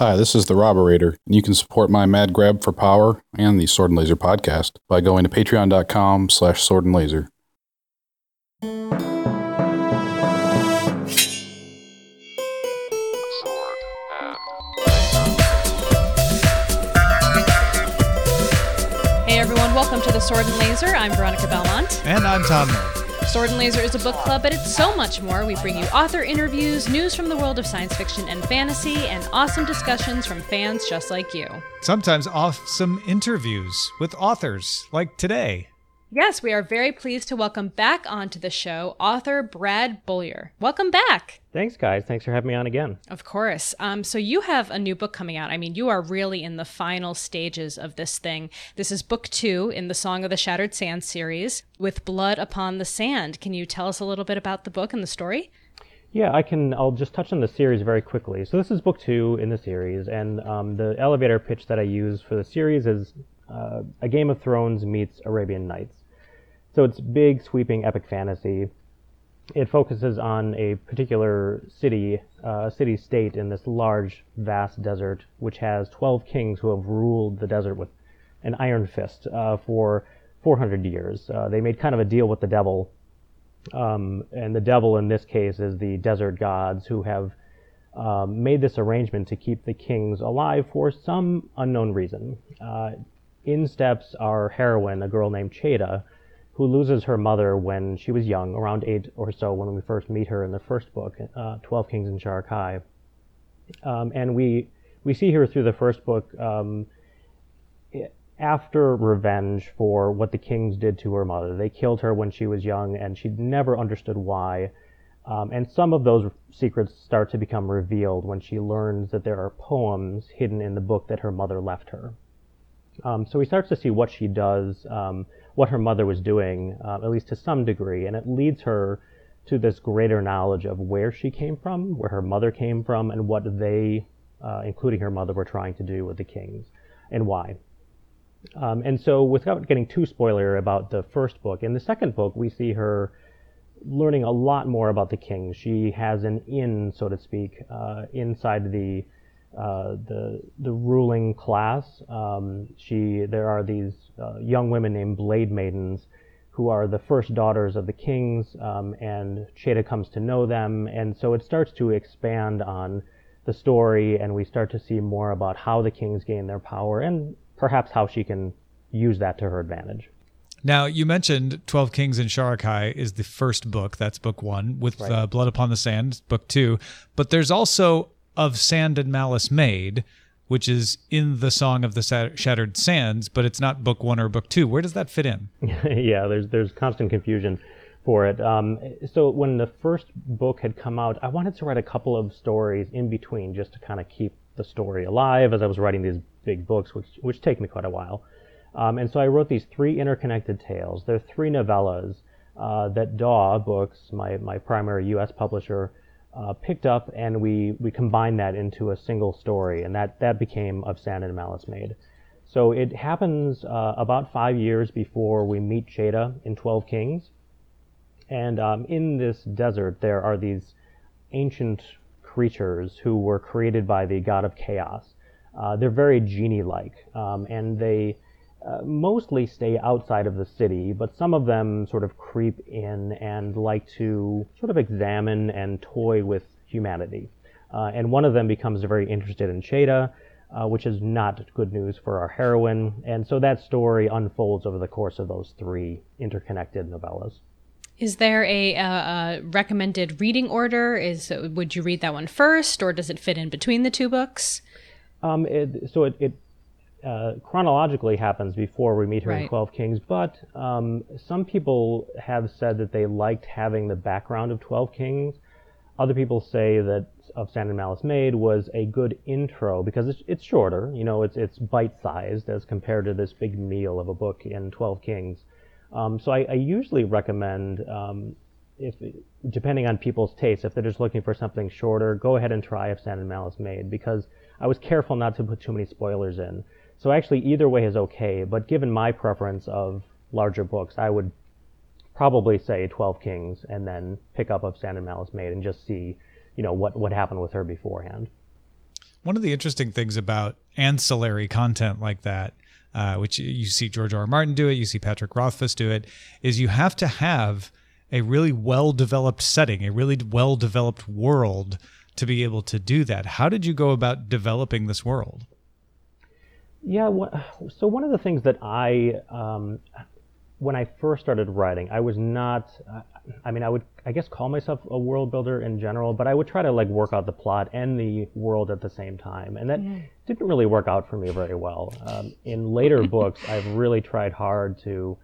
Hi, this is the Robberator, and you can support my mad grab for power and the Sword and Laser podcast by going to patreon.com slash sword and laser. Hey everyone, welcome to the Sword and Laser. I'm Veronica Belmont. And I'm Tom Merritt. Sword and Laser is a book club, but it's so much more. We bring you author interviews, news from the world of science fiction and fantasy, and awesome discussions from fans just like you. Sometimes awesome interviews with authors, like today. Yes, we are very pleased to welcome back onto the show author Brad Beaulieu. Welcome back. Thanks, guys. Thanks for having me on again. Of course. Um, so you have a new book coming out. I mean, you are really in the final stages of this thing. This is book two in the Song of the Shattered Sand series with Blood Upon the Sand. Can you tell us a little bit about the book and the story? Yeah, I can. I'll just touch on the series very quickly. So this is book two in the series, and um, the elevator pitch that I use for the series is uh, a Game of Thrones meets Arabian Nights. So it's big, sweeping, epic fantasy. It focuses on a particular city, uh, city state in this large, vast desert, which has 12 kings who have ruled the desert with an iron fist uh, for 400 years. Uh, they made kind of a deal with the devil, um, and the devil in this case is the desert gods who have um, made this arrangement to keep the kings alive for some unknown reason. Uh, in steps our heroine, a girl named Cheda, who loses her mother when she was young, around eight or so, when we first meet her in the first book, uh, Twelve Kings in Sharakhai. Um, and we we see her through the first book um, after revenge for what the kings did to her mother. They killed her when she was young, and she never understood why. Um, and some of those secrets start to become revealed when she learns that there are poems hidden in the book that her mother left her. Um, so we start to see what she does, um, what her mother was doing, uh, at least to some degree, and it leads her to this greater knowledge of where she came from, where her mother came from, and what they, uh, including her mother, were trying to do with the kings, and why. Um, and so, without getting too spoiler about the first book, in the second book, we see her learning a lot more about the kings. She has an in, so to speak, uh, inside the uh, the the ruling class. Um, she there are these uh, young women named Blade Maidens who are the first daughters of the kings, um, and Cheda comes to know them, and so it starts to expand on the story, and we start to see more about how the kings gain their power, and perhaps how she can use that to her advantage. Now, you mentioned 12 Kings in Sharakhai is the first book. That's book one, with right. uh, Blood Upon the Sand, book two. But there's also Of Sand and Malice Made, which is in the Song of the Shattered Sands, but it's not book one or book two. Where does that fit in? yeah, there's there's constant confusion for it. Um, so when the first book had come out, I wanted to write a couple of stories in between just to kind of keep the story alive as I was writing these big books, which which take me quite a while. Um, and so I wrote these three interconnected tales. They're three novellas uh, that DAW Books, my my primary U.S. publisher, uh, picked up and we, we combined that into a single story, and that, that became Of Sand and Malice Made. So it happens uh, about five years before we meet Cheda in 12 Kings. And um, in this desert, there are these ancient creatures who were created by the god of chaos. Uh, they're very genie like, um, and they uh, mostly stay outside of the city, but some of them sort of creep in and like to sort of examine and toy with humanity. Uh, and one of them becomes very interested in Cheda, uh, which is not good news for our heroine. And so that story unfolds over the course of those three interconnected novellas. Is there a, a recommended reading order? Is would you read that one first, or does it fit in between the two books? Um, it, so it, it uh, chronologically happens before we meet her right. in 12 Kings, but um, some people have said that they liked having the background of 12 Kings. Other people say that Of Sand and Malice Made was a good intro because it's, it's shorter, you know, it's, it's bite sized as compared to this big meal of a book in 12 Kings. Um, so I, I, usually recommend, um, if depending on people's tastes, if they're just looking for something shorter, go ahead and try Of Sand and Malice Made because I was careful not to put too many spoilers in. So actually, either way is okay. But given my preference of larger books, I would probably say 12 Kings and then pick up of Sand and Malice Made and just see, you know, what, what happened with her beforehand. One of the interesting things about ancillary content like that, uh, which you see George R. R. Martin do it, you see Patrick Rothfuss do it, is you have to have a really well developed setting, a really well developed world to be able to do that. How did you go about developing this world? Yeah, so one of the things that I, um, when I first started writing, I was not, uh, I mean, I would, I guess, call myself a world builder in general, but I would try to like work out the plot and the world at the same time. And that mm. didn't really work out for me very well. Um, in later books, I've really tried hard to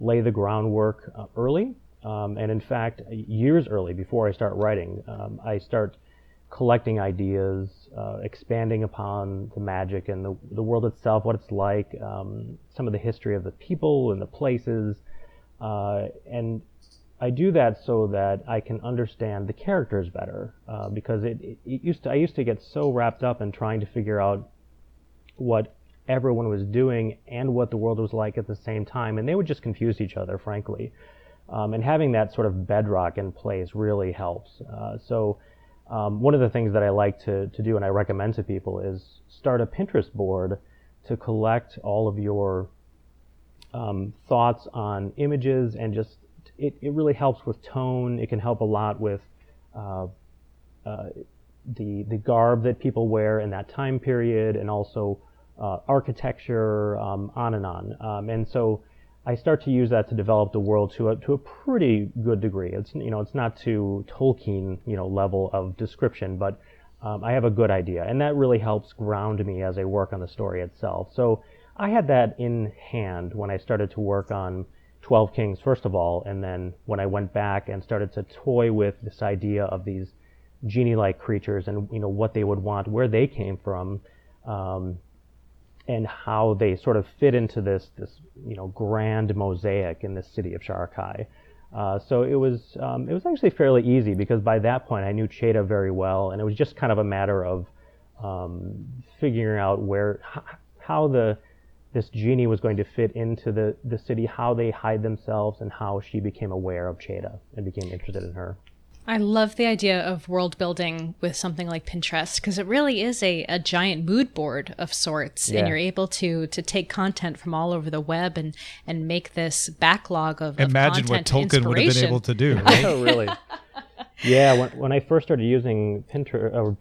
lay the groundwork uh, early. Um, and in fact, years early before I start writing, um, I start collecting ideas, uh, expanding upon the magic and the, the world itself, what it's like, um, some of the history of the people and the places. Uh, and I do that so that I can understand the characters better, uh, because it, it, used to I used to get so wrapped up in trying to figure out what everyone was doing and what the world was like at the same time, and they would just confuse each other, frankly. Um, and having that sort of bedrock in place really helps. Uh, so um, one of the things that I like to, to do and I recommend to people is start a Pinterest board to collect all of your um, thoughts on images and just it, it really helps with tone. It can help a lot with uh, uh, the the garb that people wear in that time period and also uh, architecture, um, on and on. Um, and so I start to use that to develop the world to a, to a pretty good degree. It's you know it's not to Tolkien you know level of description, but um, I have a good idea, and that really helps ground me as I work on the story itself. So I had that in hand when I started to work on 12 Kings first of all, and then when I went back and started to toy with this idea of these genie-like creatures and you know what they would want, where they came from. Um, and how they sort of fit into this this you know grand mosaic in the city of Sharakhai. Uh, so it was um, it was actually fairly easy because by that point I knew Cheda very well, and it was just kind of a matter of um, figuring out where how the this genie was going to fit into the, the city, how they hide themselves, and how she became aware of Cheda and became interested in her. I love the idea of world building with something like Pinterest because it really is a, a giant mood board of sorts, yeah. and you're able to to take content from all over the web and and make this backlog of imagine of what Tolkien would have been able to do. Right? oh, really? Yeah, when, when I first started using Pinterest, or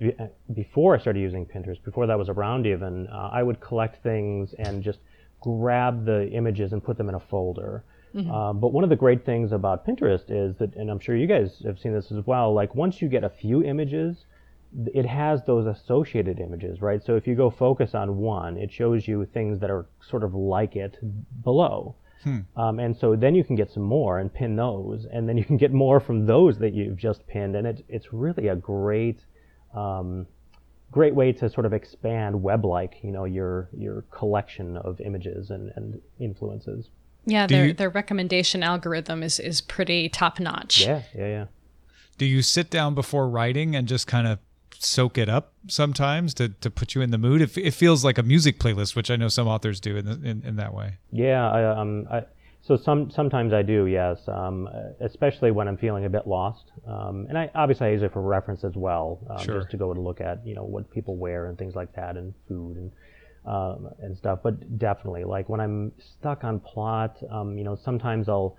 before I started using Pinterest, before that was around even, uh, I would collect things and just grab the images and put them in a folder. Mm-hmm. Um, but one of the great things about Pinterest is that, and I'm sure you guys have seen this as well, like once you get a few images, it has those associated images, right? So if you go focus on one, it shows you things that are sort of like it below. Hmm. Um, and so then you can get some more and pin those, and then you can get more from those that you've just pinned, and it, it's really a great, um, great way to sort of expand web-like, you know, your your collection of images and, and influences. Yeah, Do their you, their recommendation algorithm is is pretty top notch. Yeah, yeah, yeah. Do you sit down before writing and just kind of soak it up sometimes to, to put you in the mood? It, it feels like a music playlist, which I know some authors do in the, in, in that way. Yeah, I, um, I, so some sometimes I do, yes, um, especially when I'm feeling a bit lost. Um, and I obviously I use it for reference as well, um, sure. just to go and look at you know what people wear and things like that, and food and um, and stuff. But definitely, like when I'm stuck on plot, um, you know, sometimes I'll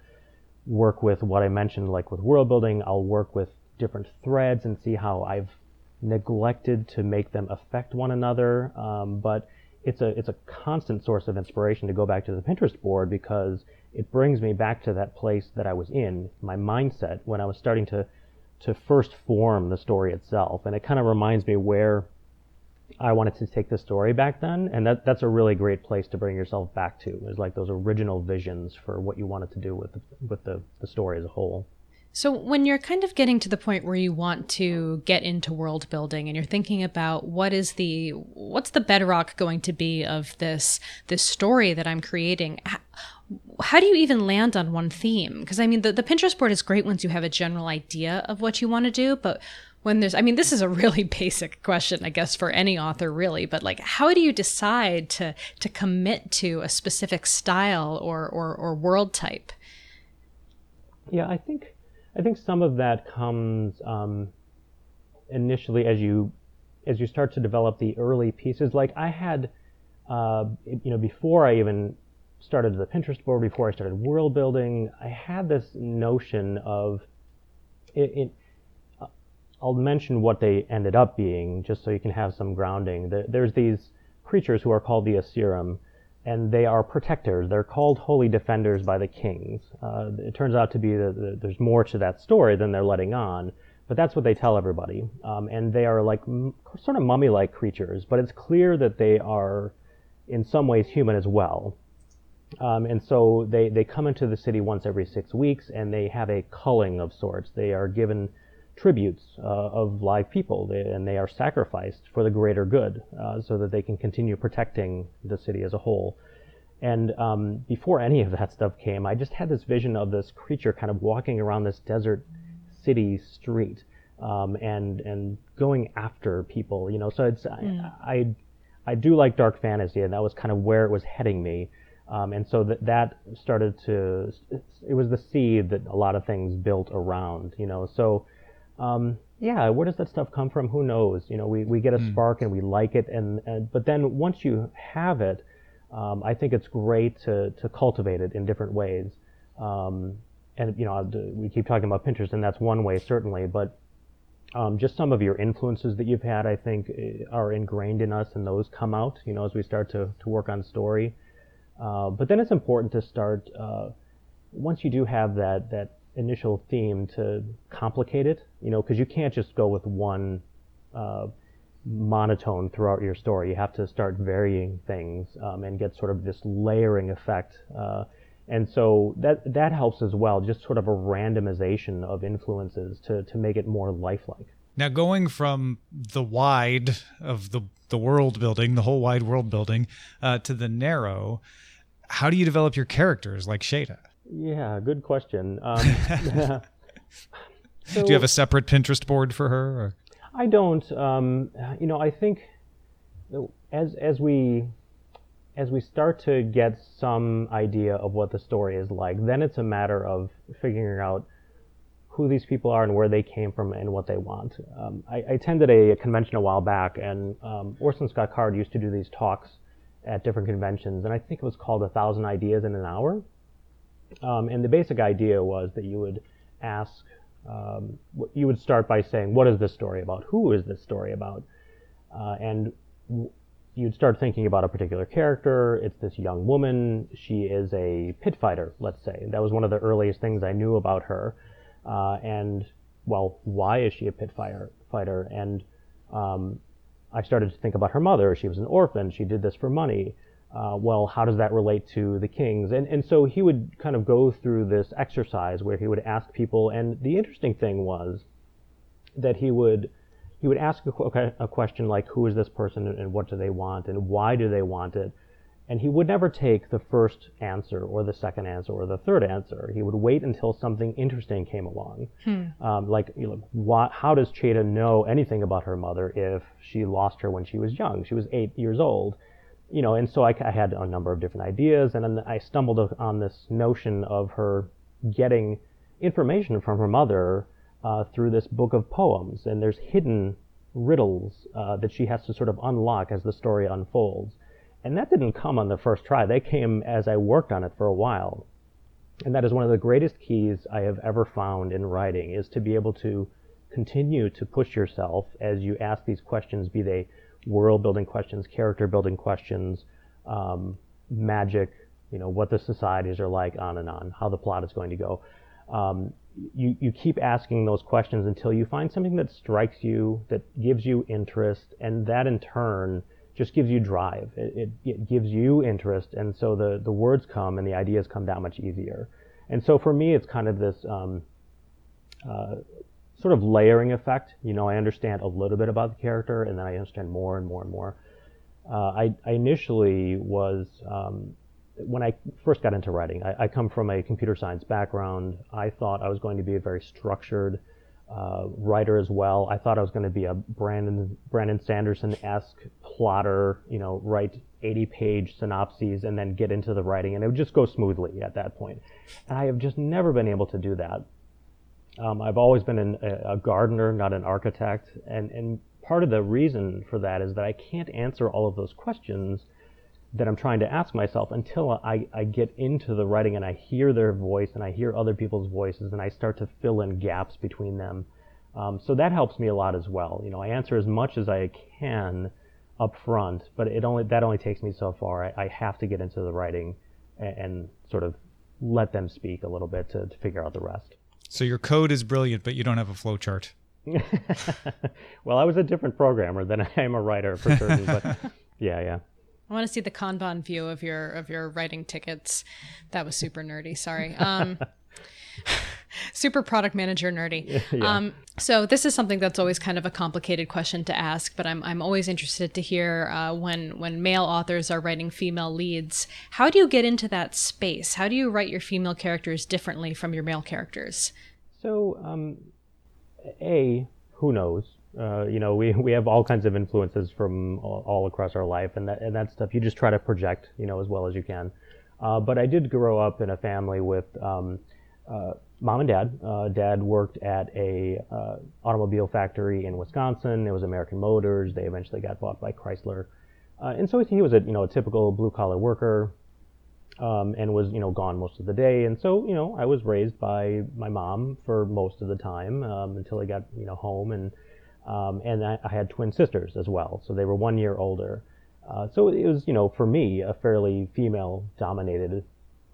work with what I mentioned, like with world building. I'll work with different threads and see how I've neglected to make them affect one another. Um, but it's a it's a constant source of inspiration to go back to the Pinterest board because it brings me back to that place that I was in, my mindset when I was starting to to first form the story itself, and it kind of reminds me where I wanted to take the story back then, and that that's a really great place to bring yourself back to is like those original visions for what you wanted to do with the, with the, the story as a whole. So when you're kind of getting to the point where you want to get into world building and you're thinking about what is the what's the bedrock going to be of this this story that I'm creating, how, do you even land on one theme? Because I mean, the, the Pinterest board is great once you have a general idea of what you want to do, but when there's i mean this is a really basic question i guess for any author really but like how do you decide to to commit to a specific style or or, or world type? Yeah i think i think some of that comes um, initially as you as you start to develop the early pieces, like I had, uh, you know, before I even started the Pinterest board, before I started world building, I had this notion of it, it I'll mention what they ended up being, just so you can have some grounding. There's these creatures who are called the asirim, and they are protectors. They're called holy defenders by the kings. Uh, it turns out to be that there's more to that story than they're letting on, but that's what they tell everybody. Um, and they are like m- sort of mummy-like creatures, but it's clear that they are in some ways human as well. Um, and so they, they come into the city once every six weeks, and they have a culling of sorts. They are given tributes uh, of live people, they, and they are sacrificed for the greater good, uh, so that they can continue protecting the city as a whole. And um, before any of that stuff came, I just had this vision of this creature kind of walking around this desert city street um, and and going after people. You know, so it's mm. I, I, I do like dark fantasy, and that was kind of where it was heading me. Um, and so that that started to it was the seed that a lot of things built around. You know, so um, yeah, where does that stuff come from? Who knows? You know, we, we get a mm. spark and we like it, and, and but then once you have it, um, I think it's great to to cultivate it in different ways. Um, and you know, we keep talking about Pinterest, and that's one way certainly, but um, just some of your influences that you've had, I think, eh, are ingrained in us, and those come out, you know, as we start to to work on story. Uh, but then it's important to start uh, once you do have that that initial theme to complicate it, you know, because you can't just go with one uh, monotone throughout your story. You have to start varying things um, and get sort of this layering effect. Uh, and so that that helps as well, just sort of a randomization of influences to to make it more lifelike. Now, going from the wide of the the world building, the whole wide world building, uh, to the narrow, how do you develop your characters like Cheda? Yeah, good question. Um, so, Do you have a separate Pinterest board for her? Or? I don't. Um, you know, I think as as we as we start to get some idea of what the story is like, then it's a matter of figuring out who these people are and where they came from and what they want. Um, I, I, attended a, a, convention a while back, and um, Orson Scott Card used to do these talks at different conventions, and I think it was called A Thousand Ideas in an Hour. Um, and the basic idea was that you would ask, um, you would start by saying, what is this story about? Who is this story about? Uh, and w- you'd start thinking about a particular character. It's this young woman. She is a pit fighter, let's say. That was one of the earliest things I knew about her. Uh, and, well, why is she a pit fire, fighter? And um, I started to think about her mother. She was an orphan. She did this for money uh, well, how does that relate to the kings? And, and so he would kind of go through this exercise where he would ask people, and the interesting thing was that he would he would ask a, a question like, who is this person and what do they want and why do they want it? And he would never take the first answer or the second answer or the third answer. He would wait until something interesting came along. Hmm. Um, like, you know, why, how does Cheda know anything about her mother if she lost her when she was young? She was eight years old you know, and so I, I, had a number of different ideas, and then I stumbled on this notion of her getting information from her mother uh, through this book of poems, and there's hidden riddles uh, that she has to sort of unlock as the story unfolds. And that didn't come on the first try. They came as I worked on it for a while. And that is one of the greatest keys I have ever found in writing is to be able to continue to push yourself as you ask these questions, be they world building questions, character building questions, um, magic, you know, what the societies are like, on and on, how the plot is going to go. Um, you, you keep asking those questions until you find something that strikes you, that gives you interest, and that in turn just gives you drive. It, it, it gives you interest, and so the, the words come and the ideas come that much easier. And so for me, it's kind of this um, uh, sort of layering effect. You know, I understand a little bit about the character, and then I understand more and more and more. Uh, I, I, initially was um, when I first got into writing. I, I, come from a computer science background. I thought I was going to be a very structured uh, writer as well. I thought I was going to be a Brandon Brandon Sanderson esque plotter. You know, write 80 page synopses and then get into the writing, and it would just go smoothly at that point. And I have just never been able to do that. Um, I've always been an, a gardener, not an architect, and, and part of the reason for that is that I can't answer all of those questions that I'm trying to ask myself until I, I get into the writing and I hear their voice and I hear other people's voices and I start to fill in gaps between them. Um, so that helps me a lot as well. You know, I answer as much as I can up front, but it only that only takes me so far. I, I have to get into the writing and, and, sort of let them speak a little bit to, to figure out the rest. So your code is brilliant, but you don't have a flowchart. well, I was a different programmer than I am a writer for certain, but yeah, yeah. I want to see the Kanban view of your of your writing tickets. That was super nerdy. Sorry. Um, super product manager nerdy. Yeah. Um, so this is something that's always kind of a complicated question to ask, but I'm I'm always interested to hear uh, when when male authors are writing female leads. How do you get into that space? How do you write your female characters differently from your male characters? So, um, a who knows? Uh, you know, we, we have all kinds of influences from all, all, across our life, and that and that stuff you just try to project, you know, as well as you can. Uh, but I did grow up in a family with um, uh, mom and dad. Uh, dad worked at a uh, automobile factory in Wisconsin. It was American Motors. They eventually got bought by Chrysler, uh, and so he was a you know a typical blue collar worker. Um, and was you know gone most of the day, and so you know I was raised by my mom for most of the time um, until I got you know home and um, and I, I, had twin sisters as well, so they were one year older. Uh, so it was, you know, for me, a fairly female-dominated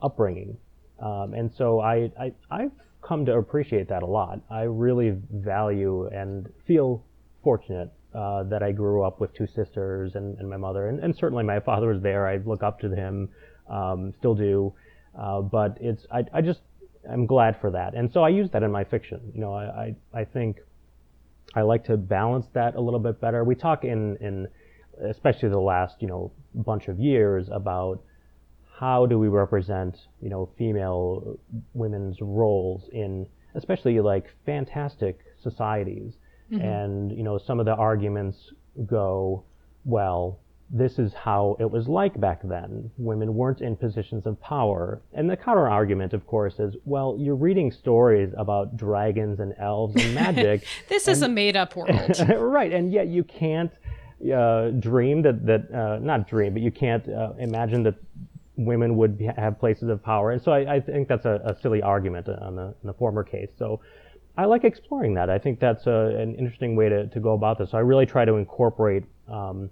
upbringing, um, and so I, I I've come to appreciate that a lot. I really value and feel fortunate uh, that I grew up with two sisters and, and my mother, and, and, certainly my father was there. I look up to him, um, still do, uh, but it's I, I just I'm glad for that, and so I use that in my fiction. You know, I I, I think I like to balance that a little bit better. We talk in, in especially the last, you know, bunch of years about how do we represent, you know, female women's roles in especially like fantastic societies. Mm-hmm. And, you know, some of the arguments go, well, this is how it was like back then. Women weren't in positions of power. And the counter argument, of course, is well, you're reading stories about dragons and elves and magic. this and, is a made up world. right. And yet you can't uh, dream that, that uh, not dream, but you can't uh, imagine that women would be, have places of power. And so I, I think that's a, a, silly argument on the, in the former case. So I like exploring that. I think that's a, an interesting way to, to go about this. So I really try to incorporate. Um,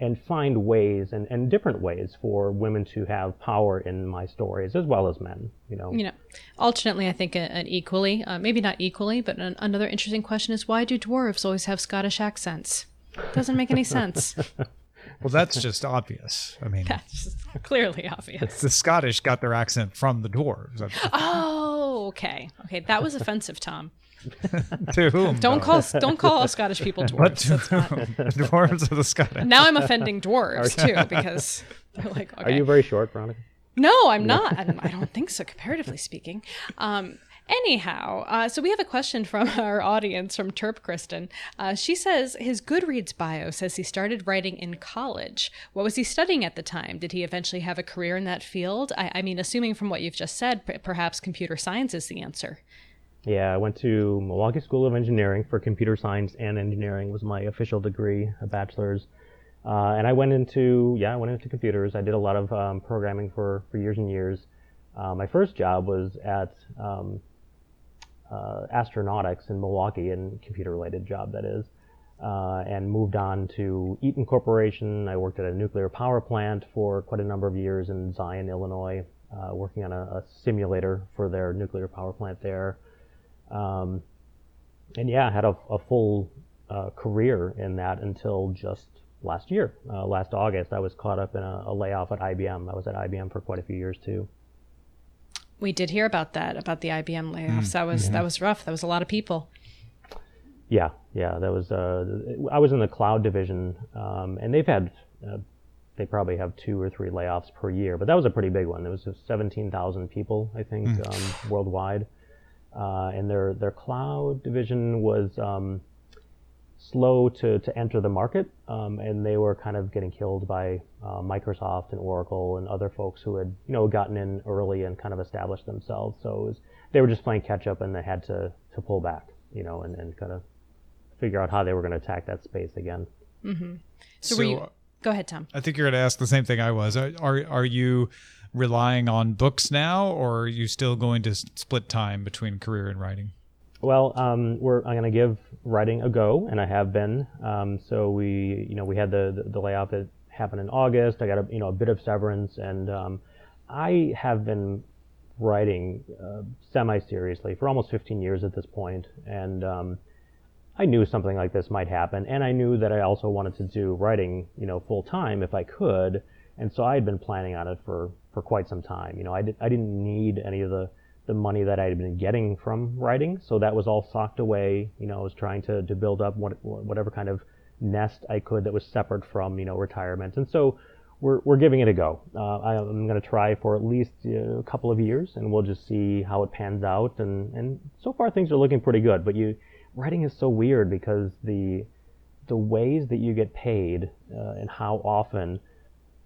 and find ways and, and different ways for women to have power in my stories as well as men you know you know alternately i think an equally uh, maybe not equally but an, another interesting question is why do dwarves always have scottish accents doesn't make any sense well that's just obvious i mean that's clearly obvious the scottish got their accent from the dwarves oh okay okay that was offensive tom to whom? Don't call don't call all Scottish people dwarves. What to not... dwarves are the Scottish. Now I'm offending dwarves too because they're like. Okay. Are you very short, Veronica? No, I'm not. I don't think so, comparatively speaking. Um, Anyhow, uh, so we have a question from our audience from Terp Kristen. Uh, she says his Goodreads bio says he started writing in college. What was he studying at the time? Did he eventually have a career in that field? I, I mean, assuming from what you've just said, p- perhaps computer science is the answer. Yeah, I went to Milwaukee School of Engineering for computer science and engineering was my official degree, a bachelor's. Uh, and I went into yeah, I went into computers. I did a lot of um, programming for for years and years. Uh, my first job was at um, uh, Astronautics in Milwaukee, and computer-related job that is. Uh, and moved on to Eaton Corporation. I worked at a nuclear power plant for quite a number of years in Zion, Illinois, uh, working on a, a simulator for their nuclear power plant there. Um, and yeah, I had a, a full uh, career in that until just last year. Uh, last August, I was caught up in a, a, layoff at IBM. I was at IBM for quite a few years too. We did hear about that, about the IBM layoffs. Mm, that was yeah. that was rough. That was a lot of people. Yeah, yeah, that was. Uh, I was in the cloud division, um, and they've had. Uh, they probably have two or three layoffs per year, but that was a pretty big one. There was 17,000 people, I think, mm. um, worldwide uh, and their their cloud division was um, slow to, to enter the market, um, and they were kind of getting killed by uh, Microsoft and Oracle and other folks who had you know gotten in early and kind of established themselves. So was, they were just playing catch up, and they had to to pull back, you know, and, and kind of figure out how they were going to attack that space again. So, were you, go ahead, Tom. I think you're going to ask the same thing I was. Are, are are you relying on books now, or are you still going to split time between career and writing? Well, um, we're I'm going to give writing a go, and I have been. Um, so we, you know, we had the, the the layoff that happened in August. I got a you know a bit of severance, and um, I have been writing uh, semi seriously for almost 15 years at this point, and um, I knew something like this might happen, and I knew that I also wanted to do writing, you know, full time if I could, and so I had been planning on it for for quite some time. You know, I did I didn't need any of the the money that I had been getting from writing, so that was all socked away. You know, I was trying to to build up what, whatever kind of nest I could that was separate from you know retirement, and so we're, we're giving it a go. Uh, I'm going to try for at least uh, a couple of years, and we'll just see how it pans out. And, and so far, things are looking pretty good. But you, writing is so weird because the the ways that you get paid uh, and how often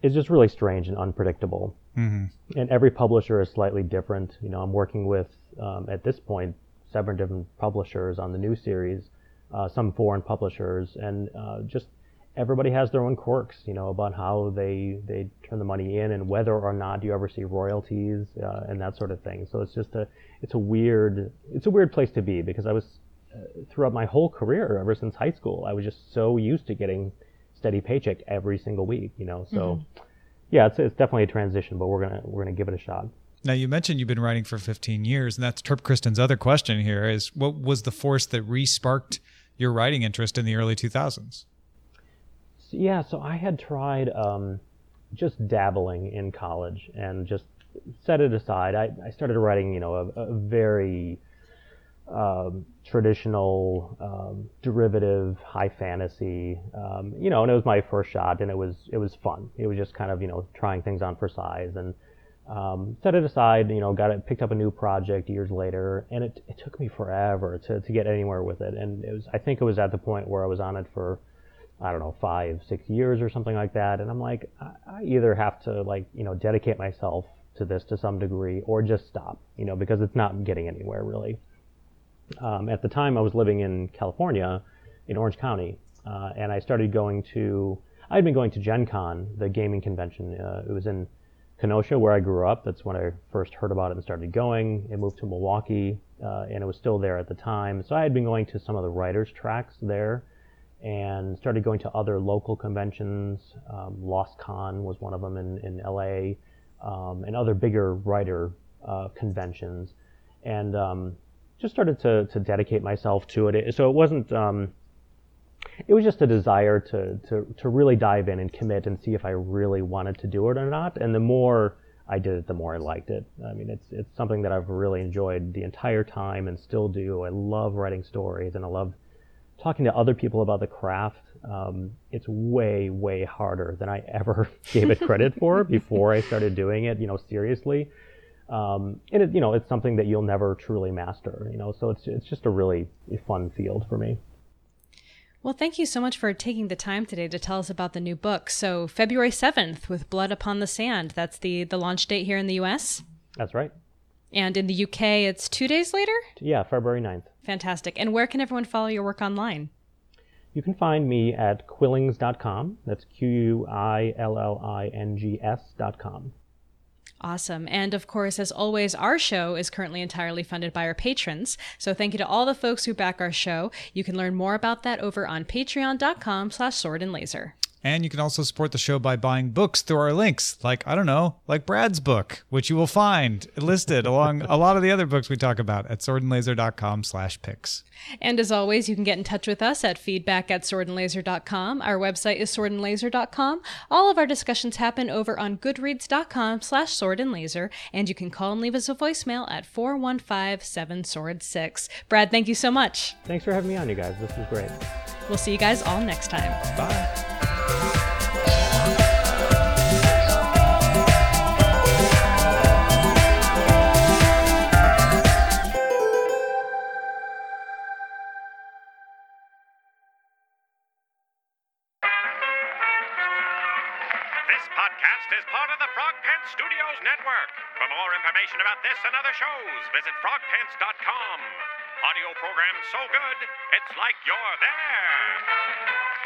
is just really strange and unpredictable. Mm-hmm. And every publisher is slightly different. You know, I'm working with um, at this point seven different publishers on the new series, uh, some foreign publishers, and uh, just everybody has their own quirks, you know, about how they they turn the money in and whether or not you ever see royalties uh, and that sort of thing. So it's just a it's a weird it's a weird place to be because I was uh, throughout my whole career ever since high school I was just so used to getting steady paycheck every single week, you know. So yeah, it's it's definitely a transition, but we're gonna we're gonna give it a shot. Now you mentioned you've been writing for 15 years, and that's Terp Kristen's other question here: is what was the force that re-sparked your writing interest in the early 2000s? Yeah, so I had tried um, just dabbling in college and just set it aside. I, I started writing, you know, a, a very um, traditional, um, derivative, high fantasy, um, you know, and it was my first shot, and it was it was fun. It was just kind of you know trying things on for size, and um, set it aside. You know, got it picked up a new project years later, and it it took me forever to to get anywhere with it, and it was I think it was at the point where I was on it for I don't know, five, six years or something like that. And I'm like, I, I either have to like, you know, dedicate myself to this to some degree or just stop, you know, because it's not getting anywhere really. Um, at the time I was living in California in Orange County, uh, and I started going to, I had been going to Gen Con, the gaming convention. Uh, it was in Kenosha where I grew up. That's when I first heard about it and started going. It moved to Milwaukee, uh, and it was still there at the time. So I had been going to some of the writers' tracks there and started going to other local conventions. Um, LosCon was one of them in, in LA, um, and other bigger writer uh, conventions, and um, just started to, to dedicate myself to it. so it wasn't. Um, it was just a desire to, to, to really dive in and commit and see if I really wanted to do it or not. And the more I did it, the more I liked it. I mean, it's it's something that I've really enjoyed the entire time and still do. I love writing stories and I love talking to other people about the craft, um, it's way, way harder than I ever gave it credit for before I started doing it, you know, seriously. Um, and it, you know, it's something that you'll never truly master, you know, so it's, it's just a really fun field for me. Well, thank you so much for taking the time today to tell us about the new book. So, February 7th with Blood Upon the Sand, that's the, the launch date here in the US. That's right. And in the UK, it's two days later? Yeah, February 9th. Fantastic. And where can everyone follow your work online? You can find me at quillings.com. That's Q U I L L I N G S.com. Awesome. And of course, as always, our show is currently entirely funded by our patrons. So thank you to all the folks who back our show. You can learn more about that over on patreon.com slash sword and laser. And you can also support the show by buying books through our links, like, I don't know, like Brad's book, which you will find listed along a lot of the other books we talk about at swordandlaser.com slash picks. And as always, you can get in touch with us at feedback at swordandlaser.com. Our website is swordandlaser.com. All of our discussions happen over on goodreads.com slash swordandlaser. And you can call and leave us a voicemail at 415-7-SWORD-6. Brad, thank you so much. Thanks for having me on, you guys. This was great. We'll see you guys all next time. Bye. This podcast is part of the Frog Studios Network. For more information about this and other shows, visit frogpants.com. Audio program so good, it's like you're there.